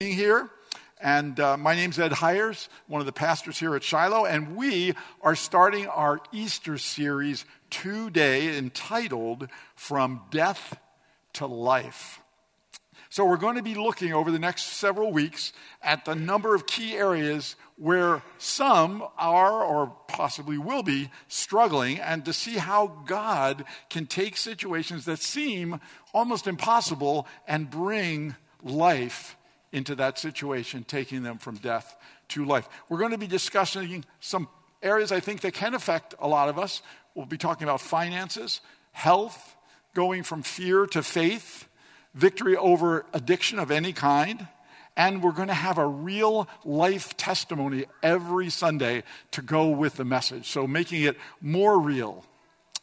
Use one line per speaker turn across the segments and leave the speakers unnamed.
being here. And uh, my name's Ed Hires, one of the pastors here at Shiloh, and we are starting our Easter series today entitled From Death to Life. So, we're going to be looking over the next several weeks at the number of key areas where some are or possibly will be struggling, and to see how God can take situations that seem almost impossible and bring life into that situation, taking them from death to life. We're going to be discussing some areas I think that can affect a lot of us. We'll be talking about finances, health, going from fear to faith, victory over addiction of any kind. And we're going to have a real life testimony every Sunday to go with the message. So making it more real.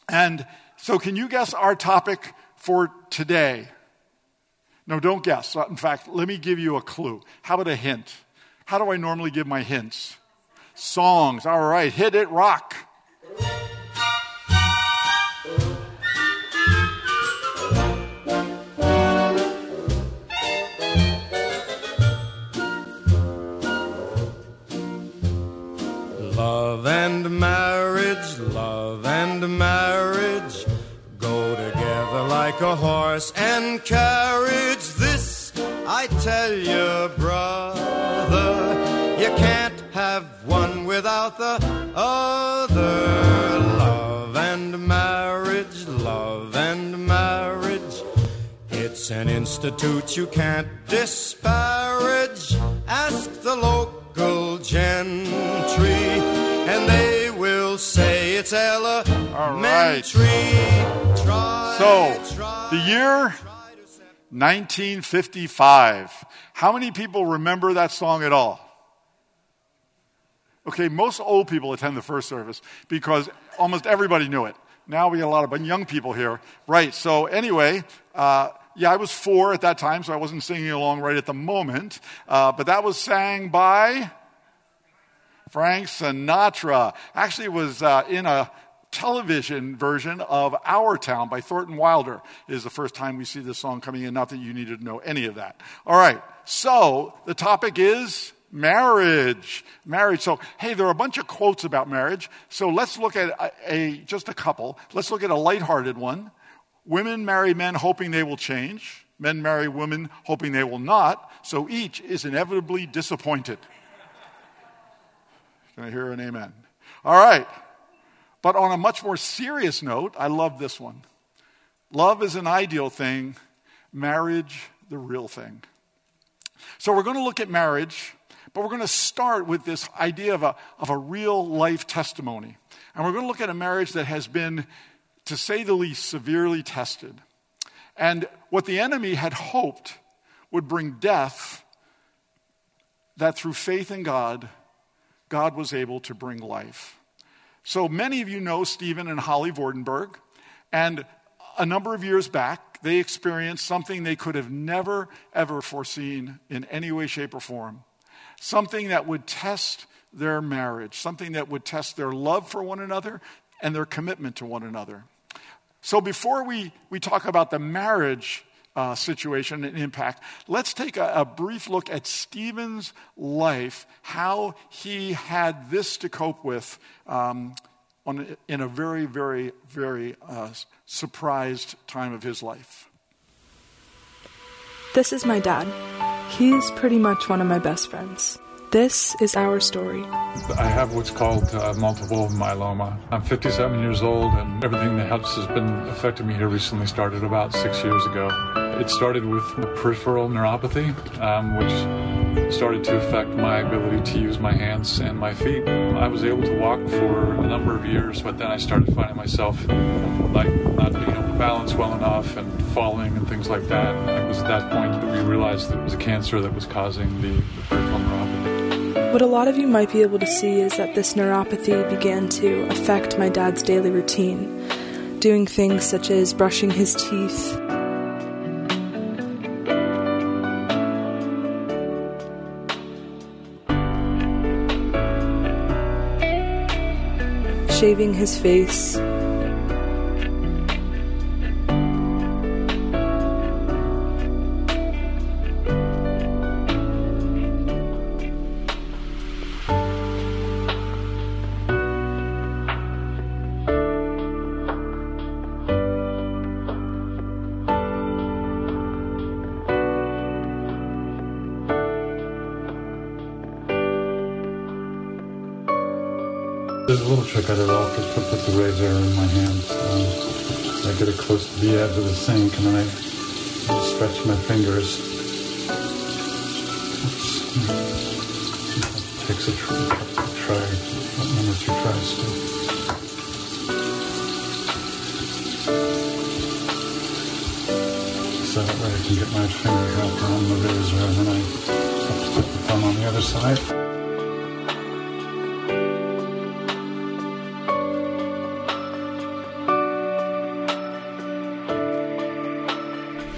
And so, can you guess our topic for today? No, don't guess. Uh, in fact, let me give you a clue. How about a hint? How do I normally give my hints? Songs. All right, hit it, rock.
You can't disparage. Ask the local gentry, and they will say it's elementary.
All right.
Try,
So,
try,
the year 1955. How many people remember that song at all? Okay, most old people attend the first service because almost everybody knew it. Now we get a lot of young people here. Right, so anyway, uh, yeah, I was four at that time, so I wasn't singing along right at the moment. Uh, but that was sang by Frank Sinatra. Actually, was uh, in a television version of Our Town by Thornton Wilder. Is the first time we see this song coming in. Not that you needed to know any of that. All right. So the topic is marriage. Marriage. So, hey, there are a bunch of quotes about marriage. So let's look at a, a just a couple. Let's look at a lighthearted one. Women marry men hoping they will change. Men marry women hoping they will not. So each is inevitably disappointed. Can I hear an amen? All right. But on a much more serious note, I love this one. Love is an ideal thing, marriage, the real thing. So we're going to look at marriage, but we're going to start with this idea of a, of a real life testimony. And we're going to look at a marriage that has been, to say the least, severely tested. And what the enemy had hoped would bring death, that through faith in God, God was able to bring life. So many of you know Stephen and Holly Vordenberg, and a number of years back, they experienced something they could have never, ever foreseen in any way, shape, or form. Something that would test their marriage, something that would test their love for one another and their commitment to one another. So before we, we talk about the marriage uh, situation and impact, let's take a, a, brief look at Stephen's life, how he had this to cope with um, on, in a very, very, very uh, surprised time of his life.
This is my dad. He's pretty much one of my best friends. This is our story.
I have what's called uh, multiple myeloma. I'm 57 years old, and everything that has been affecting me here recently started about six years ago. It started with peripheral neuropathy, um, which started to affect my ability to use my hands and my feet. I was able to walk for a number of years, but then I started finding myself like not being able to balance well enough and falling and things like that. It was at that point that we realized that it was a cancer that was causing the peripheral neuropathy.
What a lot of you might be able to see is that this neuropathy began to affect my dad's daily routine, doing things such as brushing his teeth. Shaving his face,
little trick I did off just to put the razor in my hand. Um, I get it close to the edge of the sink and then I stretch my fingers. It takes a, try, one or two tries. So. So that way I can get my finger up around the razor and then I put the thumb on the other side.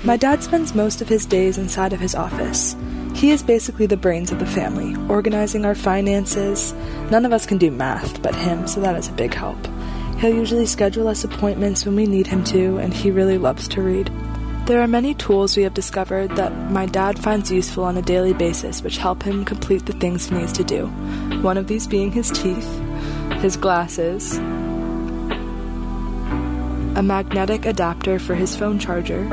My dad spends most of his days inside of his office. He is basically the brains of the family, organizing our finances. None of us can do math but him, so that is a big help. He'll usually schedule us appointments when we need him to, and he really loves to read. There are many tools we have discovered that my dad finds useful on a daily basis which help him complete the things he needs to do. One of these being his teeth, his glasses, a magnetic adapter for his phone charger,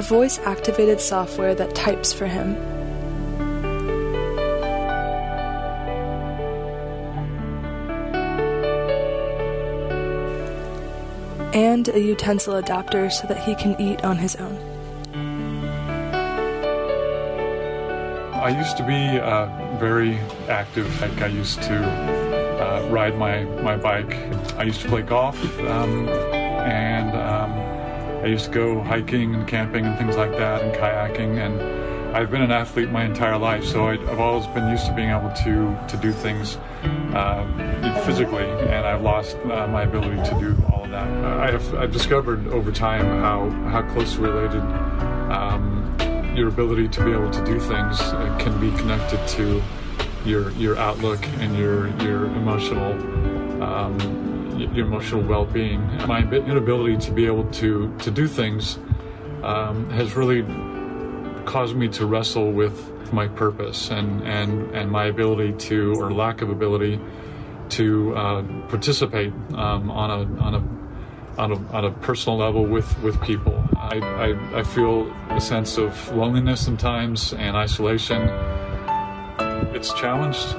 a voice activated software that types for him. And a utensil adapter so that he can eat on his own.
I used to be uh, very active. Like I used to uh, ride my, my bike. I used to play golf um, and I used to go hiking and camping and things like that and kayaking and I've been an athlete my entire life, so I, have always been used to being able to to do things uh, physically, and I've lost uh, my ability to do all of that. I have I've discovered over time how how closely related um, your ability to be able to do things uh, can be connected to your your outlook and your your emotional. Um, your emotional well-being. My inability to be able to to do things um, has really caused me to wrestle with my purpose and and and my ability to or lack of ability to uh, participate um, on a on a on a, on a personal level with, with people. I, I, I feel a sense of loneliness sometimes and isolation. It's challenged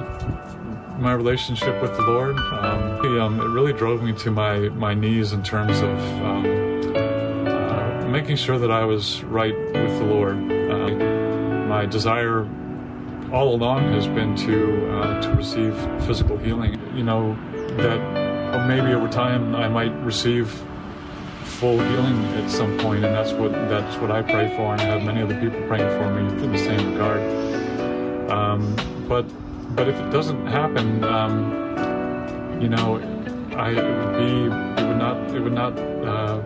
my relationship with the Lord. Um, um, it really drove me to my, my knees in terms of um, uh, making sure that I was right with the Lord. Uh, my desire all along has been to uh, to receive physical healing. You know that maybe over time I might receive full healing at some point, and that's what that's what I pray for, and I have many other people praying for me in the same regard. Um, but but if it doesn't happen, um, you know, I it would be it would not it would not uh,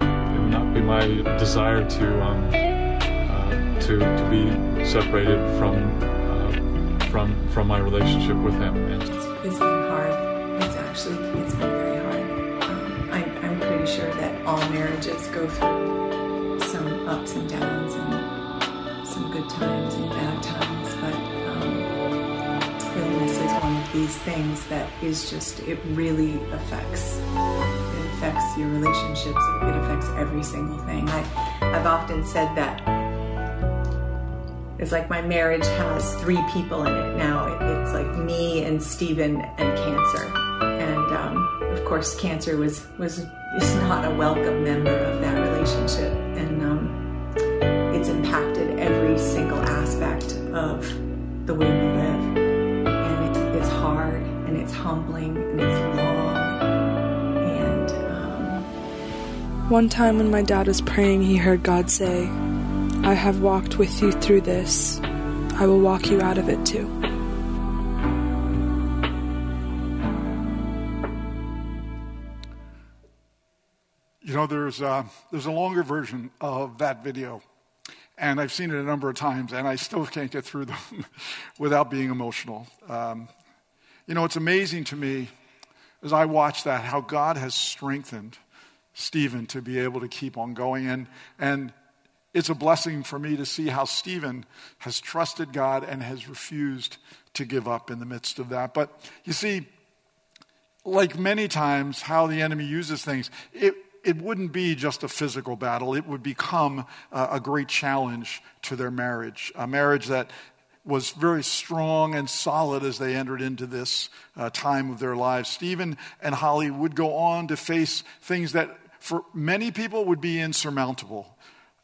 it would not be my desire to um, uh, to to be separated from uh, from from my relationship with him.
And it's been hard. It's actually it's been very hard. Um, I, I'm pretty sure that all marriages go through some ups and downs and some good times and bad times, these things that is just, it really affects. It affects your relationships. It affects every single thing. I, I've often said that it's like my marriage has three people in it now. It, it's like me and Stephen and cancer. And um, of course, cancer was, was is not a welcome member of that relationship. And um, it's impacted every single aspect of the way we live it's humbling and it's long. And um,
one time when my dad was praying, he heard God say, I have walked with you through this. I will walk you out of it too.
You know, there's a, uh, there's a longer version of that video, and I've seen it a number of times, and I still can't get through them without being emotional. Um, you know, it's amazing to me as I watch that how God has strengthened Stephen to be able to keep on going. And, and it's a blessing for me to see how Stephen has trusted God and has refused to give up in the midst of that. But you see, like many times, how the enemy uses things, it, it wouldn't be just a physical battle. It would become a, a great challenge to their marriage, a marriage that was very strong and solid as they entered into this uh, time of their lives. Stephen and Holly would go on to face things that for many people would be insurmountable.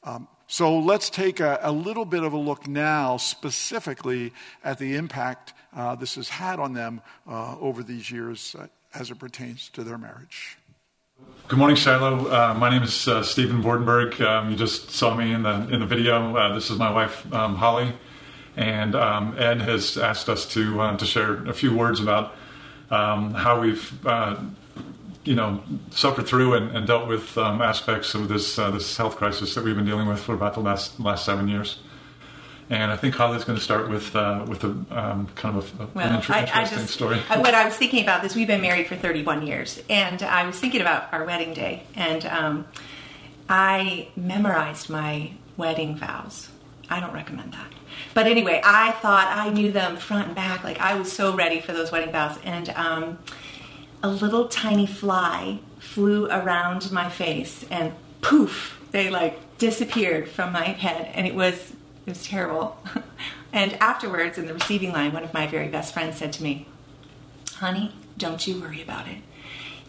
Um, so let's take a, a, little bit of a look now, specifically at the impact uh, this has had on them uh, over these years uh, as it pertains to their marriage.
Good morning, Shiloh. Uh, my name is uh, Stephen Bordenberg. Um, you just saw me in the in the video. Uh, this is my wife, um, Holly, and um, Ed has asked us to uh, to share a few words about um, how we've uh, you know suffered through and, and dealt with um, aspects of this uh, this health crisis that we've been dealing with for about the last last seven years. And I think Holly's going to start with uh, with a um, kind of a, well, an inter- I, interesting I just, story.
What I was thinking about this, we've been married for 31 years, and I was thinking about our wedding day, and um, I memorized my wedding vows. I don't recommend that. But anyway, I thought I knew them front and back. Like I was so ready for those wedding vows, and um, a little tiny fly flew around my face, and poof, they like disappeared from my head, and it was it was terrible. and afterwards, in the receiving line, one of my very best friends said to me, Honey, don't you worry about it.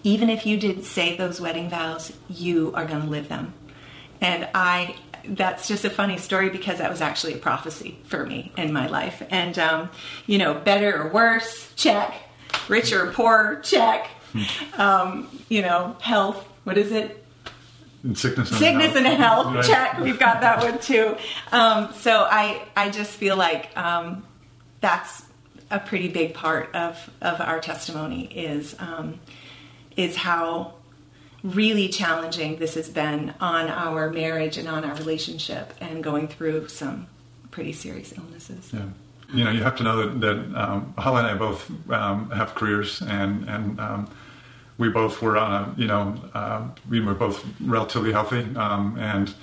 Even if you didn't say those wedding vows, you are going to live them. And I, that's just a funny story because that was actually a prophecy for me in my life. And, um, you know, better or worse, check. Richer or poorer, check. Hmm. Um, you know, health, what is it?
And sickness and
sickness
health.
and health right. check we've got that one too um, so i i just feel like um, that's a pretty big part of of our testimony is um, is how really challenging this has been on our marriage and on our relationship and going through some pretty serious illnesses.
Yeah. You know you have to know that, that um, Holly and I both um, have careers and and um, we both were on a, you know, uh, we were both relatively healthy, um, and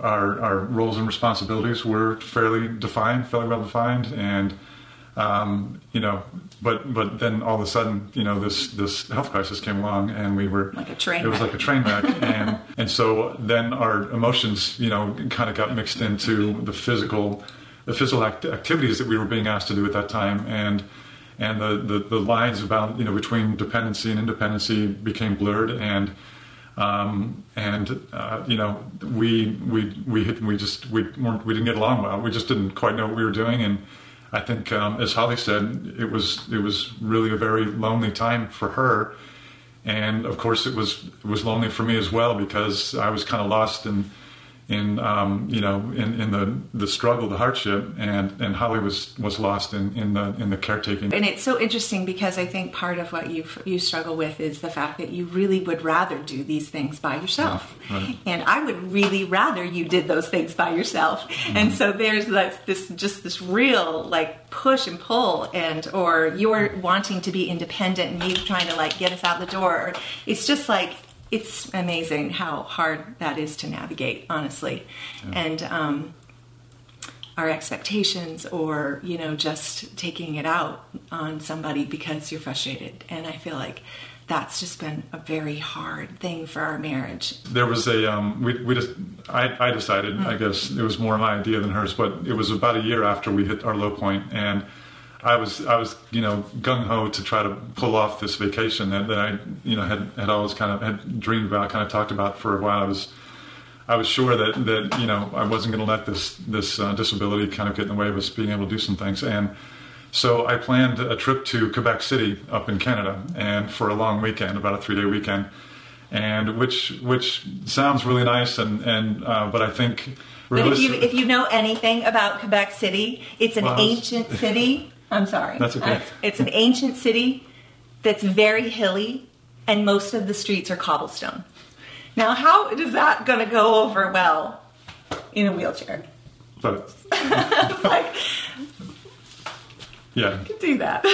our, our roles and responsibilities were fairly defined, fairly well defined, and um, you know, but but then all of a sudden, you know, this this health crisis came along, and we were
like a train.
It was like a train wreck, and and so then our emotions, you know, kind of got mixed into the physical, the physical act- activities that we were being asked to do at that time, and and the, the, the, lines about you know between dependency and independency became blurred. And um, and uh, you know we we we hit, we just we weren't we didn't get along well. We just didn't quite know what we were doing. And I think um, as Holly said it was it was really a very lonely time for her. And of course it was it was lonely for me as well because I was kind of lost in in um, you know in, in the the struggle, the hardship, and and Holly was was lost in in the in the caretaking.
And it's so interesting because I think part of what you you struggle with is the fact that you really would rather do these things by yourself,
yeah, right.
and I would really rather you did those things by yourself. Mm-hmm. And so there's like this just this real like push and pull, and or you're wanting to be independent and me trying to like get us out the door. It's just like it's amazing how hard that is to navigate, honestly. Yeah. And um, our expectations, or you know, just taking it out on somebody because you're frustrated. And I feel like that's just been a very hard thing for our marriage.
There was a um, we, we just I, I decided mm-hmm. I guess it was more my idea than hers, but it was about a year after we hit our low point and I was I was you know gung ho to try to pull off this vacation that, that I you know had had always kind of had dreamed about, kind of talked about for a while. I was I was sure that that you know I wasn't going to let this this uh, disability kind of get in the way of us being able to do some things, and so I planned a trip to Quebec City up in Canada, and for a long weekend, about a three day weekend, and which which sounds really nice, and and uh, but I think.
But if you if you know anything about Quebec City, it's an well, ancient city I'm sorry.
That's okay. Uh,
it's an ancient city that's very hilly, and most of the streets are cobblestone. Now, how is that going to go over well in a wheelchair?
But
it's like,
yeah,
can do that.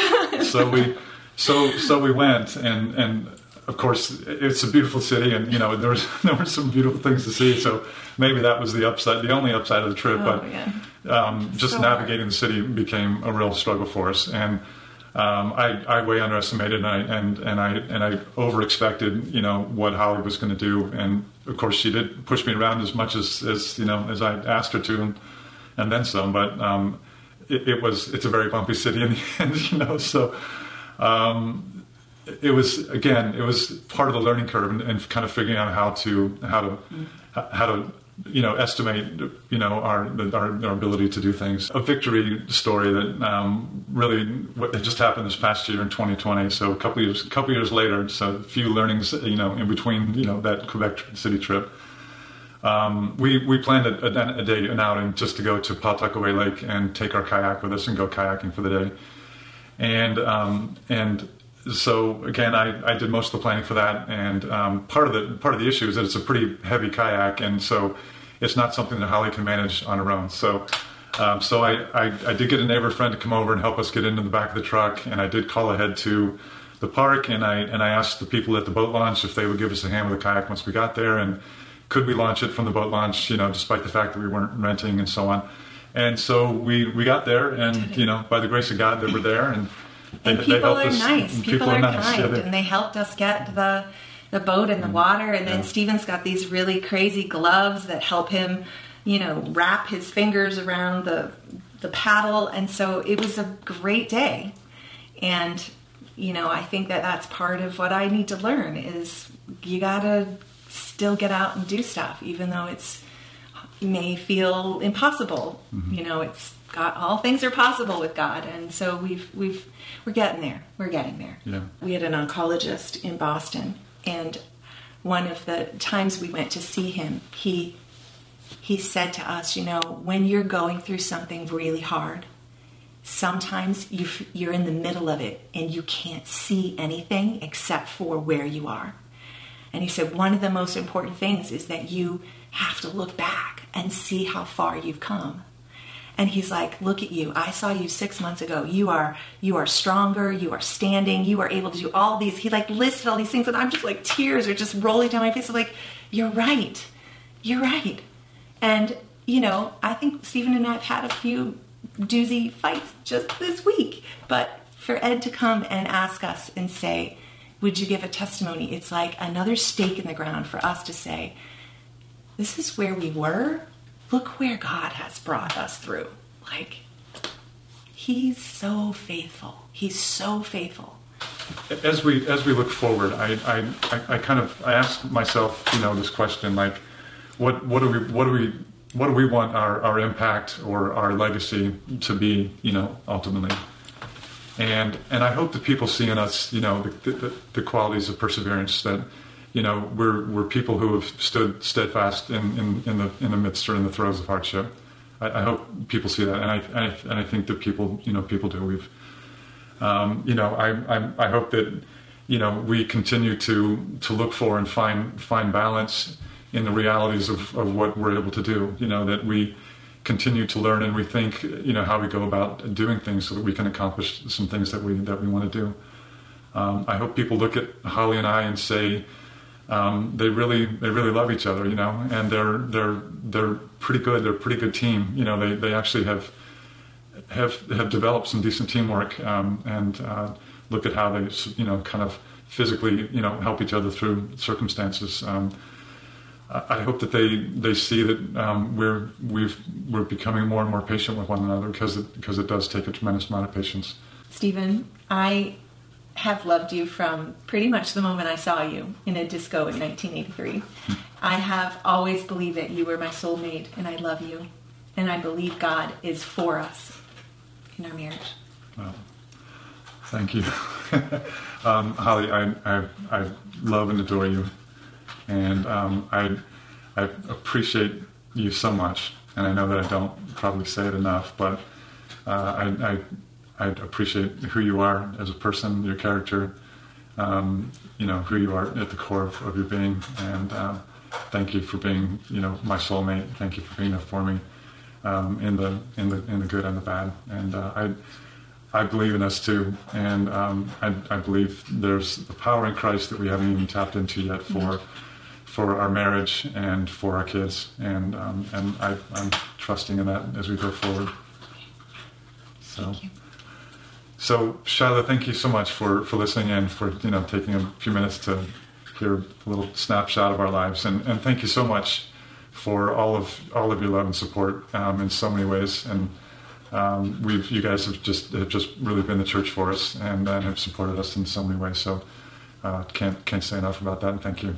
so we, so so we went, and and of course it's a beautiful city, and you know there was there were some beautiful things to see. So maybe that was the upside, the only upside of the trip. Oh, but yeah um, just so navigating hard. the city became a real struggle for us. And um, I, I, way underestimated and I, and, and I and I overexpected, you know, what Holly was going to do. And of course, she did push me around as much as, as you know as I asked her to, and, and then some. But um, it, it, was it's a very bumpy city in the end, you know. So um, it was again, it was part of the learning curve and, and, kind of figuring out how to how to how to you know estimate you know our, our, our ability to do things. A victory story that um, really what just happened this past year in 2020. So a couple years a couple years later, so a few learnings you know in between you know that Quebec City trip. Um, we we planned a, a, a, day an outing just to go to Pawtuckaway Lake and take our kayak with us and go kayaking for the day, and um, and so again, I, I did most of the planning for that, and um, part of the part of the issue is that it's a pretty heavy kayak, and so it's not something that Holly can manage on her own. So, um, so I, I, I, did get a neighbor friend to come over and help us get into the back of the truck, and I did call ahead to the park, and I and I asked the people at the boat launch if they would give us a hand with the kayak once we got there, and could we launch it from the boat launch, you know, despite the fact that we weren't renting and so on. And so we we got there, and you know, by the grace of God, they were there, and
and they, people they are us, nice. People, people, are, nice. kind, yeah, and they helped us get the the boat in the mm. water. And then yeah. Steven's got these really crazy gloves that help him, you know, wrap his fingers around the the paddle. And so it was a great day. And you know, I think that that's part of what I need to learn is you gotta still get out and do stuff, even though it's may feel impossible. Mm-hmm. You know, it's God, all things are possible with God, and so we've we've we're getting there. We're getting there.
Yeah.
We had an oncologist in Boston, and one of the times we went to see him, he he said to us, you know, when you're going through something really hard, sometimes you you're in the middle of it and you can't see anything except for where you are. And he said one of the most important things is that you have to look back and see how far you've come and he's like look at you. I saw you six months ago. You are you are stronger. You are standing. You are able to do all these he like listed all these things and i'm just like tears are just rolling down my face. I'm like you're right. You're right. And you know i think stephen and i have had a few doozy fights just this week. But for ed to come and ask us and say would you give a testimony? It's like another stake in the ground for us to say this is where we were look where God has brought us through. Like, He's so faithful. He's so faithful.
As we as we look forward, I I, I kind of I ask myself, you know, this question like, what what do we what do we what do we want our, our impact or our legacy to be, you know, ultimately? And and I hope that people see in us, you know, the, the, the qualities of perseverance that you know, we're, we're people who have stood steadfast in, in, in, the, in the midst or in the throes of hardship. I, I hope people see that, and I, I, and I think that people, you know, people do. We've, um, you know, I, I, I hope that, you know, we continue to, to look for and find, find balance in the realities of, of what we're able to do. You know, that we continue to learn and rethink, you know, how we go about doing things so that we can accomplish some things that we, that we want to do. Um, I hope people look at Holly and I and say, um, they really they really love each other, you know, and they're they're they're pretty good. They're a pretty good team, you know. They they actually have have have developed some decent teamwork um, and uh, look at how they you know kind of physically you know help each other through circumstances. Um, I hope that they, they see that um, we're we've we're becoming more and more patient with one another because it, because it does take a tremendous amount of patience.
Stephen, I have loved you from pretty much the moment I saw you in a disco in 1983. I have always believed that you were my soulmate, and I love you. And I believe God is for us in our marriage. Well,
thank you. um, Holly, I, I, I, love and adore you. And um, I, I appreciate you so much. And I know that I don't probably say it enough, but uh, I, I I appreciate who you are as a person, your character, um, you know, who you are at the core of, of your being. And uh, thank you for being, you know, my soulmate. Thank you for being there for me um, in the in the in the good and the bad. And uh, I I believe in us too, and um, I, I, believe there's a power in Christ that we haven't even tapped into yet for for our marriage and for our kids. And um, and I, I'm trusting in that as we go forward.
So.
So, Shiloh, thank you so much for, for listening and for you know taking a few minutes to hear a little snapshot of our lives. And, and thank you so much for all of all of your love and support um, in so many ways. And um, we've you guys have just have just really been the church for us and, and have supported us in so many ways. So uh, can't can't say enough about that. And thank you.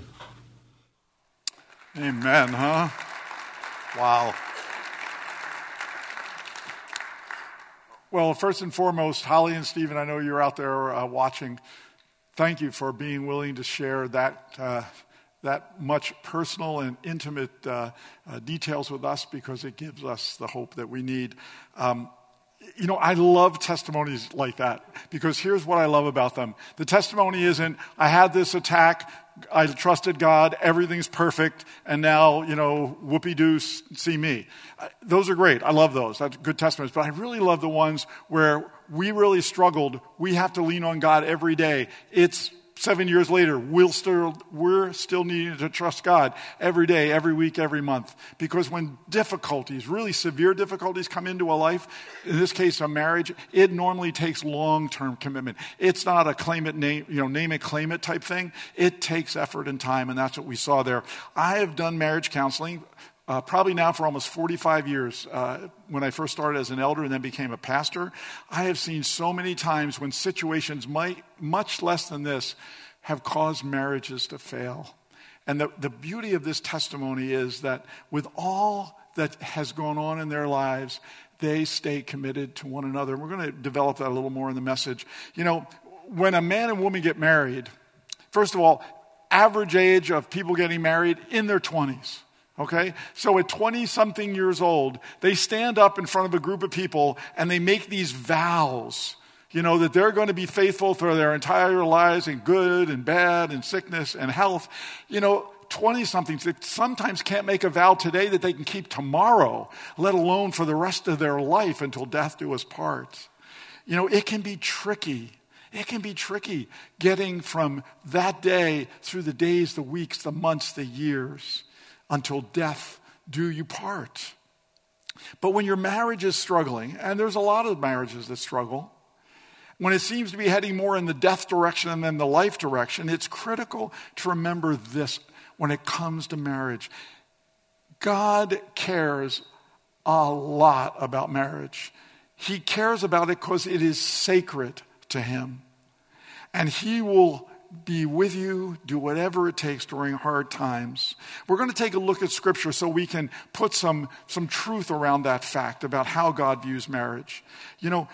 Amen. Huh? Wow. Well, first and foremost, Holly and Stephen, I know you're out there uh, watching. Thank you for being willing to share that. Uh, that much personal and intimate uh, uh, details with us because it gives us the hope that we need. Um, you know, I love testimonies like that because here's what I love about them. The testimony isn't, I had this attack, I trusted God, everything's perfect, and now, you know, whoopee doo, see me. Uh, those are great. I love those. That's good testimonies. But I really love the ones where we really struggled. We have to lean on God every day. It's seven years later, we'll still, we're still needing to trust God every day, every week, every month. Because when difficulties, really severe difficulties come into a life, in this case a marriage, it normally takes long-term commitment. It's not a claim it, name, you know, name it, claim it type thing. It takes effort and time, and that's what we saw there. I have done marriage counseling uh, probably now for almost 45 years, uh, when I first started as an elder and then became a pastor, I have seen so many times when situations might, much less than this have caused marriages to fail. And the, the beauty of this testimony is that with all that has gone on in their lives, they stay committed to one another. And we're going to develop that a little more in the message. You know, when a man and woman get married, first of all, average age of people getting married in their 20s. Okay? So at 20 something years old, they stand up in front of a group of people and they make these vows, you know, that they're going to be faithful for their entire lives in good and bad and sickness and health. You know, 20 somethings that sometimes can't make a vow today that they can keep tomorrow, let alone for the rest of their life until death do us part. You know, it can be tricky. It can be tricky getting from that day through the days, the weeks, the months, the years until death do you part. But when your marriage is struggling, and there's a lot of marriages that struggle, when it seems to be heading more in the death direction than the life direction, it's critical to remember this when it comes to marriage. God cares a lot about marriage. He cares about it because it is sacred to Him. And He will be with you, do whatever it takes during hard times. We're going to take a look at Scripture so we can put some, some truth around that fact about how God views marriage. You know,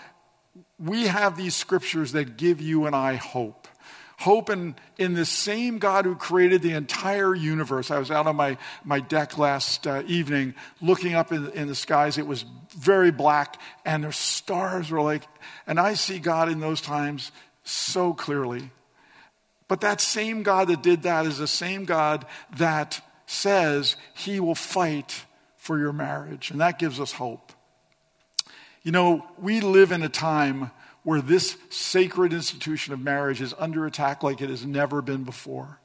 we have these Scriptures that give you and I hope. Hope in, in the same God who created the entire universe. I was out on my, my deck last uh, evening looking up in, in the skies. It was very black, and the stars were like, and I see God in those times so clearly. But that same God that did that is the same God that says he will fight for your marriage. And that gives us hope. You know, we live in a time where this sacred institution of marriage is under attack like it has never been before.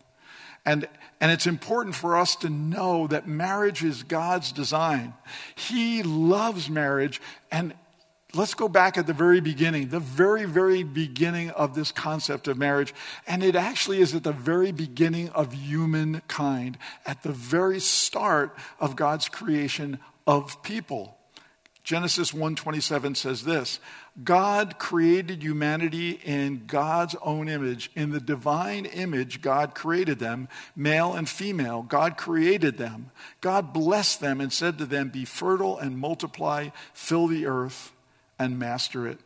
And, and it's important for us to know that marriage is God's design. He loves marriage, and let's go back at the very beginning, the very, very beginning of this concept of marriage. And it actually is at the very beginning of humankind, at the very start of God's creation of people. Genesis 1:27 says this, God created humanity in God's own image. In the divine image God created them, male and female. God created them. God blessed them and said to them, "Be fertile and multiply, fill the earth." And master it.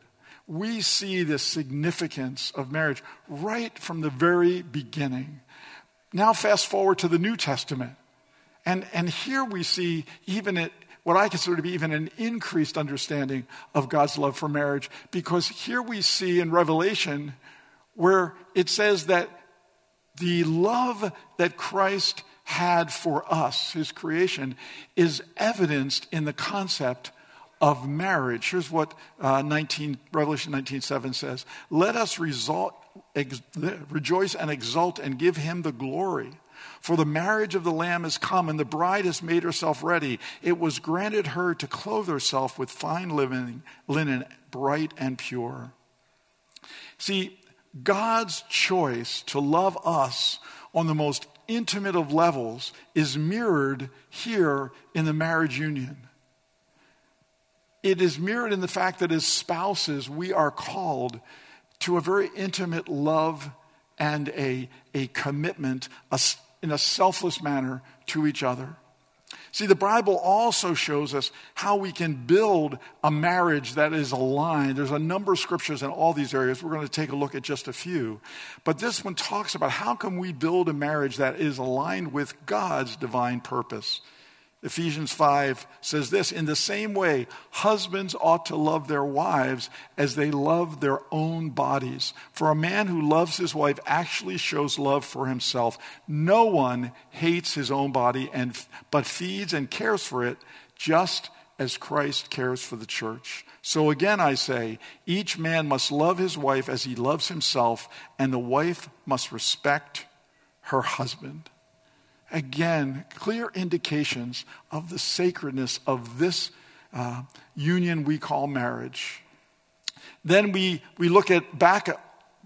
We see the significance of marriage right from the very beginning. Now, fast forward to the New Testament. And, and here we see even it, what I consider to be even an increased understanding of God's love for marriage, because here we see in Revelation where it says that the love that Christ had for us, his creation, is evidenced in the concept of marriage. Here's what uh, 19, Revelation 19.7 says. Let us result, ex, rejoice and exult and give him the glory. For the marriage of the Lamb is come, and the bride has made herself ready. It was granted her to clothe herself with fine linen, linen bright and pure. See, God's choice to love us on the most intimate of levels is mirrored here in the marriage union. It is mirrored in the fact that as spouses, we are called to a very intimate love and a, a commitment a, in a selfless manner to each other. See, the Bible also shows us how we can build a marriage that is aligned. There's a number of scriptures in all these areas. We're going to take a look at just a few. But this one talks about how can we build a marriage that is aligned with God's divine purpose. Ephesians 5 says this In the same way, husbands ought to love their wives as they love their own bodies. For a man who loves his wife actually shows love for himself. No one hates his own body, and, but feeds and cares for it just as Christ cares for the church. So again, I say, each man must love his wife as he loves himself, and the wife must respect her husband. Again, clear indications of the sacredness of this uh, union we call marriage. Then we, we look at back,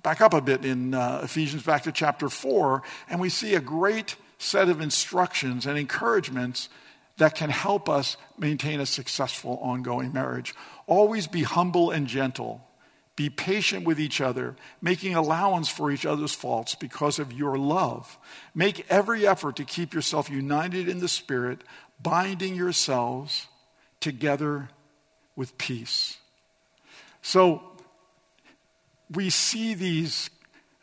back up a bit in uh, Ephesians, back to chapter 4, and we see a great set of instructions and encouragements that can help us maintain a successful ongoing marriage. Always be humble and gentle. Be patient with each other, making allowance for each other's faults because of your love. Make every effort to keep yourself united in the Spirit, binding yourselves together with peace. So we see these,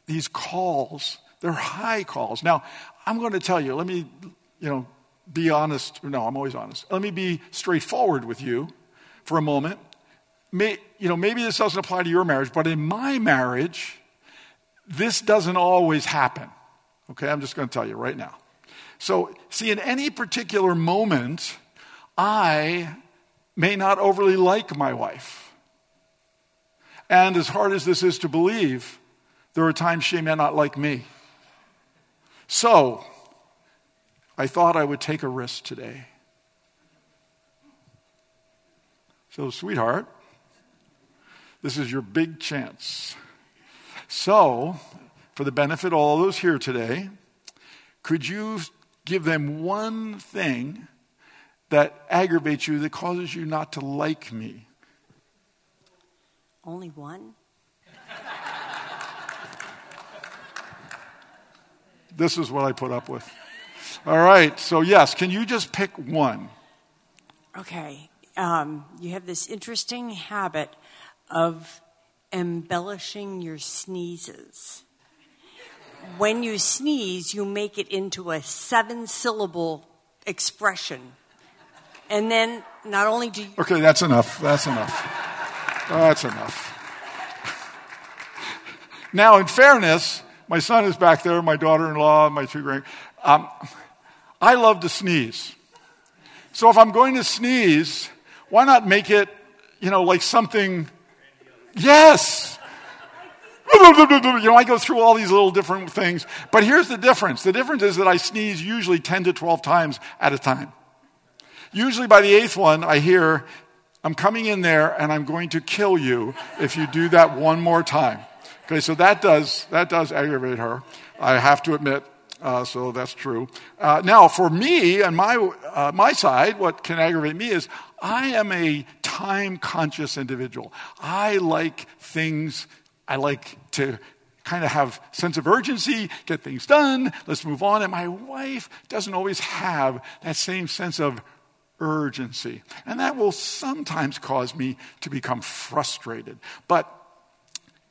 these calls, they're high calls. Now, I'm going to tell you, let me, you know, be honest. No, I'm always honest. Let me be straightforward with you for a moment may, you know, maybe this doesn't apply to your marriage, but in my marriage, this doesn't always happen. Okay, I'm just going to tell you right now. So, see, in any particular moment, I may not overly like my wife. And as hard as this is to believe, there are times she may not like me. So, I thought I would take a risk today. So, sweetheart, this is your big chance. So, for the benefit of all those here today, could you give them one thing that aggravates you, that causes you not to like me?
Only one?
This is what I put up with. All right, so yes, can you just pick one?
Okay. Um, you have this interesting habit of embellishing your sneezes. When you sneeze, you make it into a seven syllable expression. And then not only do you.
Okay, that's enough. That's enough. That's enough. Now, in fairness, my son is back there, my daughter in law, my two grand. Um, I love to sneeze. So if I'm going to sneeze, why not make it, you know, like something Yes. You know, I go through all these little different things. But here's the difference the difference is that I sneeze usually 10 to 12 times at a time. Usually by the eighth one, I hear, I'm coming in there and I'm going to kill you if you do that one more time. Okay, so that does, that does aggravate her, I have to admit. Uh, so that's true. Uh, now, for me and my, uh, my side, what can aggravate me is I am a time conscious individual. I like things, I like to kind of have sense of urgency, get things done, let's move on. And my wife doesn't always have that same sense of urgency. And that will sometimes cause me to become frustrated. But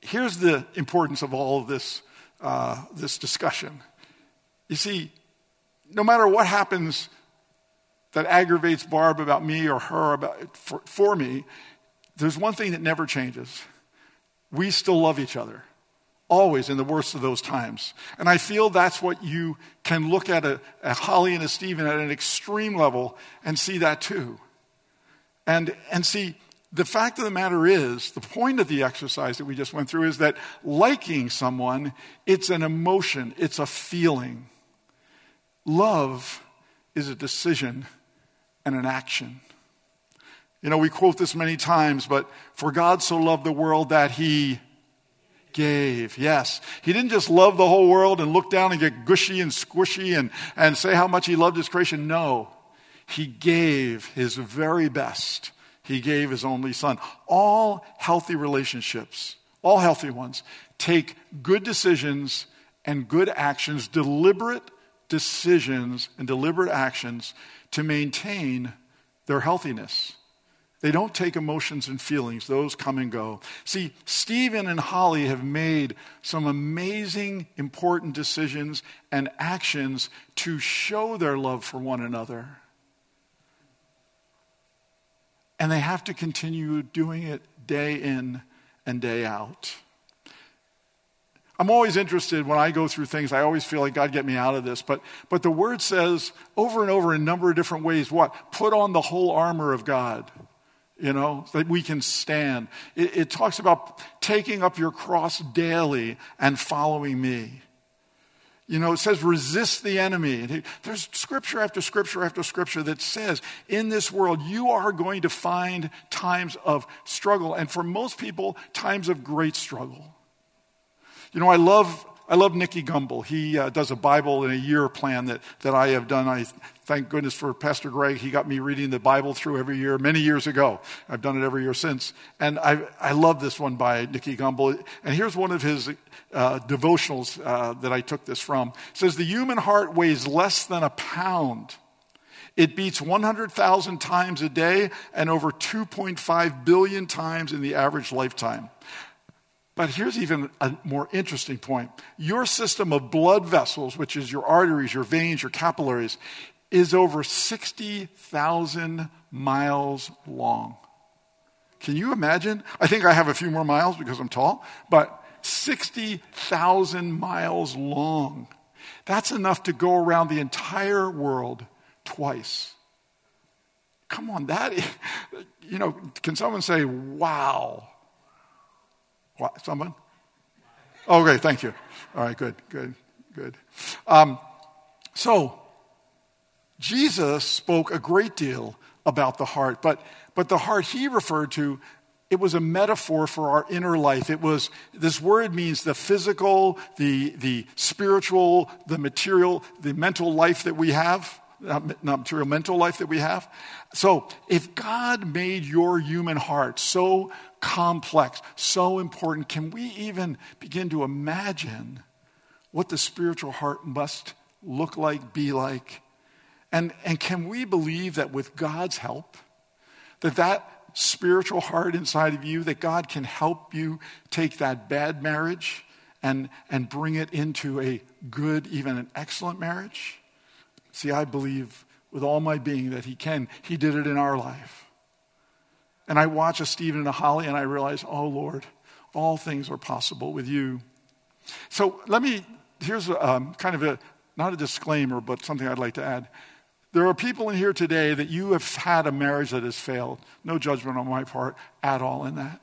here's the importance of all of this, uh, this discussion. You see, no matter what happens that aggravates Barb about me or her about, for, for me, there's one thing that never changes. We still love each other, always in the worst of those times. And I feel that's what you can look at a, a Holly and a Stephen at an extreme level and see that too. And, and see, the fact of the matter is, the point of the exercise that we just went through is that liking someone, it's an emotion, it's a feeling. Love is a decision and an action. You know, we quote this many times, but for God so loved the world that he gave. Yes. He didn't just love the whole world and look down and get gushy and squishy and, and say how much he loved his creation. No. He gave his very best. he gave his only son. All healthy relationships, all healthy ones, take good decisions and good actions, deliberate decisions and deliberate actions to maintain their healthiness. They don't take emotions and feelings, those come and go. See, Stephen and Holly have made some amazing, important decisions and actions to show their love for one another. And they have to continue doing it day in and day out. I'm always interested when I go through things, I always feel like God get me out of this. But, but the word says over and over in a number of different ways what? Put on the whole armor of God you know, that we can stand. It, it, talks about taking up your cross daily and following me. You know, it says resist the enemy. There's scripture after scripture after scripture that says in this world you are going to find times of struggle, and for most people, times of great struggle. You know, I love I love Nicky Gumbel. He uh, does a Bible in a year plan that, that I have done. I thank goodness for Pastor Greg. He got me reading the Bible through every year many years ago. I've done it every year since. And I, I love this one by Nicky Gumbel. And here's one of his uh, devotionals uh, that I took this from. It says, The human heart weighs less than a pound. It beats 100,000 times a day and over 2.5 billion times in the average lifetime. But here's even a more interesting point. Your system of blood vessels, which is your arteries, your veins, your capillaries, is over 60,000 miles long. Can you imagine? I think I have a few more miles because I'm tall, but 60,000 miles long. That's enough to go around the entire world twice. Come on, that, you know, can someone say, wow? What, someone? Okay, thank you. All right, good, good, good. Um, so, Jesus spoke a great deal about the heart, but, but the heart he referred to, it was a metaphor for our inner life. It was, this word means the physical, the, the spiritual, the material, the mental life that we have not, not material, mental life that we have. So, if God made your human heart so complex, so important, can we even begin to imagine what the spiritual heart must look like, be like? And, and can we believe that with God's help, that that spiritual heart inside of you, that God can help you take that bad marriage and, and bring it into a good, even an excellent marriage? See, I believe with all my being that He can. He did it in our life. And I watch a Stephen and a Holly and I realize, oh Lord, all things are possible with you. So let me, here's a, um, kind of a, not a disclaimer, but something I'd like to add. There are people in here today that you have had a marriage that has failed. No judgment on my part at all in that.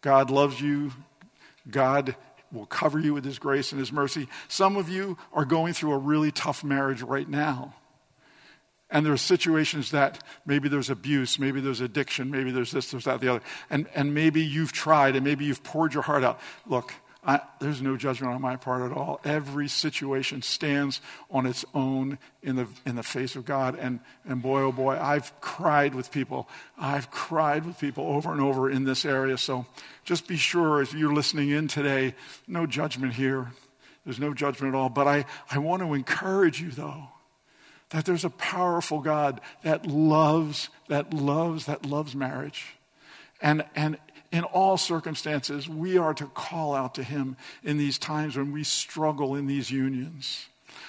God loves you. God will cover you with His grace and His mercy. Some of you are going through a really tough marriage right now. And there are situations that maybe there's abuse, maybe there's addiction, maybe there's this, there's that, the other. And, and maybe you've tried and maybe you've poured your heart out. Look, I, there's no judgment on my part at all. Every situation stands on its own in the, in the face of God. And, and boy, oh boy, I've cried with people. I've cried with people over and over in this area. So just be sure if you're listening in today, no judgment here. There's no judgment at all. But I, I want to encourage you, though, that there's a powerful God that loves, that loves, that loves marriage. And, and in all circumstances, we are to call out to Him in these times when we struggle in these unions.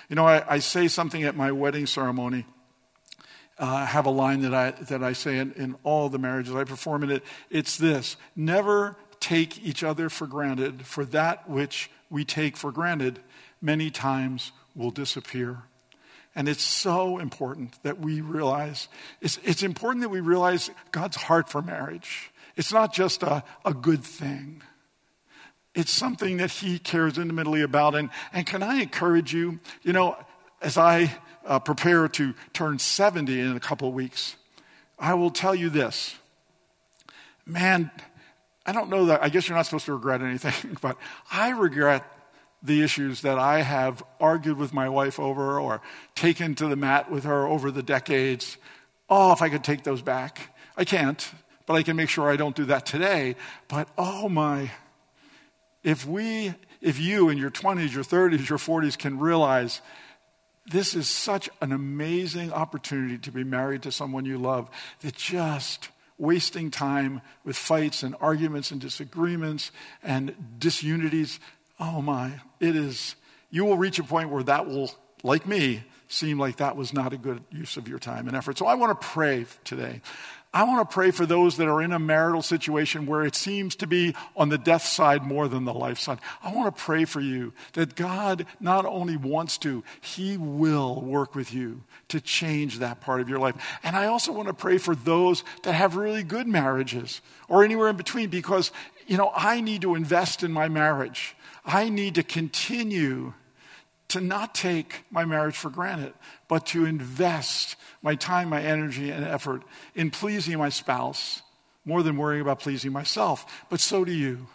You know, I, I say something at my wedding ceremony. Uh, have a line that I, that I say in, in all the marriages I perform in it. It's this Never take each other for granted, for that which we take for granted many times will disappear. And it's so important that we realize, it's, it's important that we realize God's heart for marriage. It's not just a, a good thing. It's something that he cares intimately about. And, and can I encourage you, you know, as I uh, prepare to turn 70 in a couple of weeks, I will tell you this. Man, I don't know that, I guess you're not supposed to regret anything, but I regret the issues that I have argued with my wife over or taken to the mat with her over the decades. Oh, if I could take those back. I can't, but I can make sure I don't do that today. But oh my, if we, if you in your 20s, your 30s, your 40s can realize this is such an amazing opportunity to be married to someone you love that just wasting time with fights and arguments and disagreements and disunities. Oh my, it is, you will reach a point where that will, like me, seem like that was not a good use of your time and effort. So I want to pray today. I want to pray for those that are in a marital situation where it seems to be on the death side more than the life side. I want to pray for you that God not only wants to, He will work with you to change that part of your life. And I also want to pray for those that have really good marriages or anywhere in between because, you know, I need to invest in my marriage. I need to continue to not take my marriage for granted, but to invest my time, my energy, and effort in pleasing my spouse more than worrying about pleasing myself. But so do you.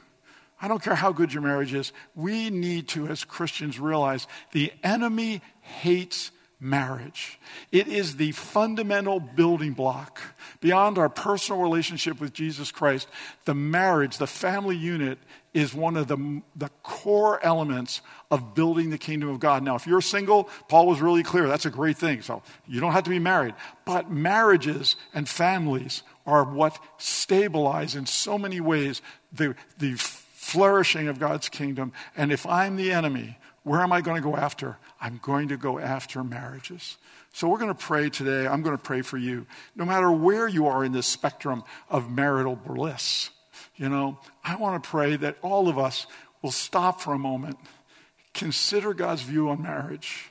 I don't care how good your marriage is. We need to, as Christians, realize the enemy hates marriage. It is the fundamental building block beyond our personal relationship with Jesus Christ. The marriage, the family unit, is one of the, the core elements of building the kingdom of God. Now, if you're single, Paul was really clear. That's a great thing. So you don't have to be married. But marriages and families are what stabilize in so many ways the, the flourishing of God's kingdom. And if I'm the enemy, where am I going to go after? I'm going to go after marriages. So we're going to pray today. I'm going to pray for you. No matter where you are in this spectrum of marital bliss, you know, I want to pray that all of us will stop for a moment, consider God's view on marriage,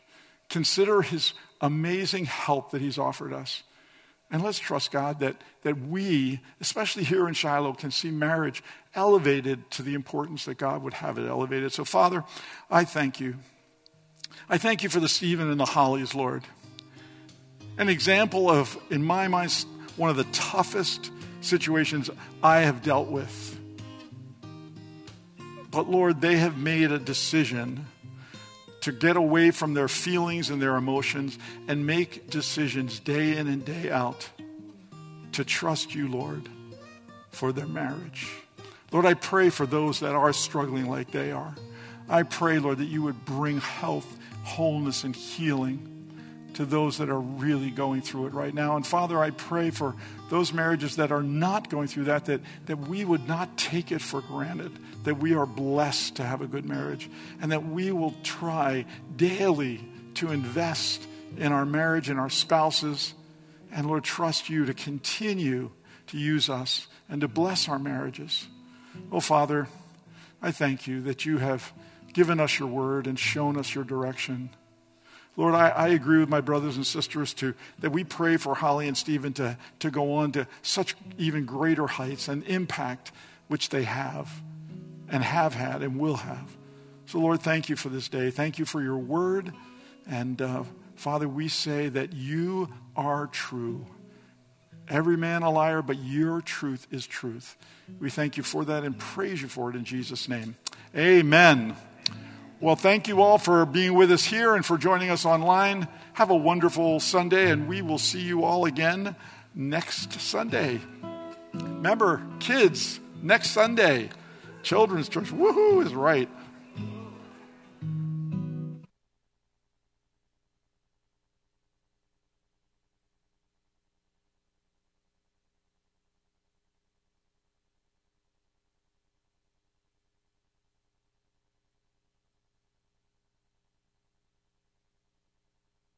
consider his amazing help that he's offered us. And let's trust God that, that we, especially here in Shiloh, can see marriage elevated to the importance that God would have it elevated. So, Father, I thank you. I thank you for the Stephen and the Hollies, Lord. An example of, in my mind, one of the toughest situations I have dealt with. But Lord, they have made a decision to get away from their feelings and their emotions and make decisions day in and day out to trust you, Lord, for their marriage. Lord, I pray for those that are struggling like they are. I pray, Lord, that you would bring health, wholeness, and healing to those that are really going through it right now. And Father, I pray for those marriages that are not going through that, that, that we would not take it for granted, that we are blessed to have a good marriage, and that we will try daily to invest in our marriage and our spouses. And Lord, trust you to continue to use us and to bless our marriages. Oh, Father, I thank you that you have given us your word and shown us your direction. Lord, I, I, agree with my brothers and sisters to that we pray for Holly and Stephen to, to go on to such even greater heights and impact which they have and have had and will have. So, Lord, thank you for this day. Thank you for your word. And uh, Father, we say that you are true. Every man a liar, but your truth is truth. We thank you for that and praise you for it in Jesus' name. Amen. Well, thank you all for being with us here and for joining us online. Have a wonderful Sunday, and we will see you all again next Sunday. Remember, kids, next Sunday, children's church, woohoo, is right.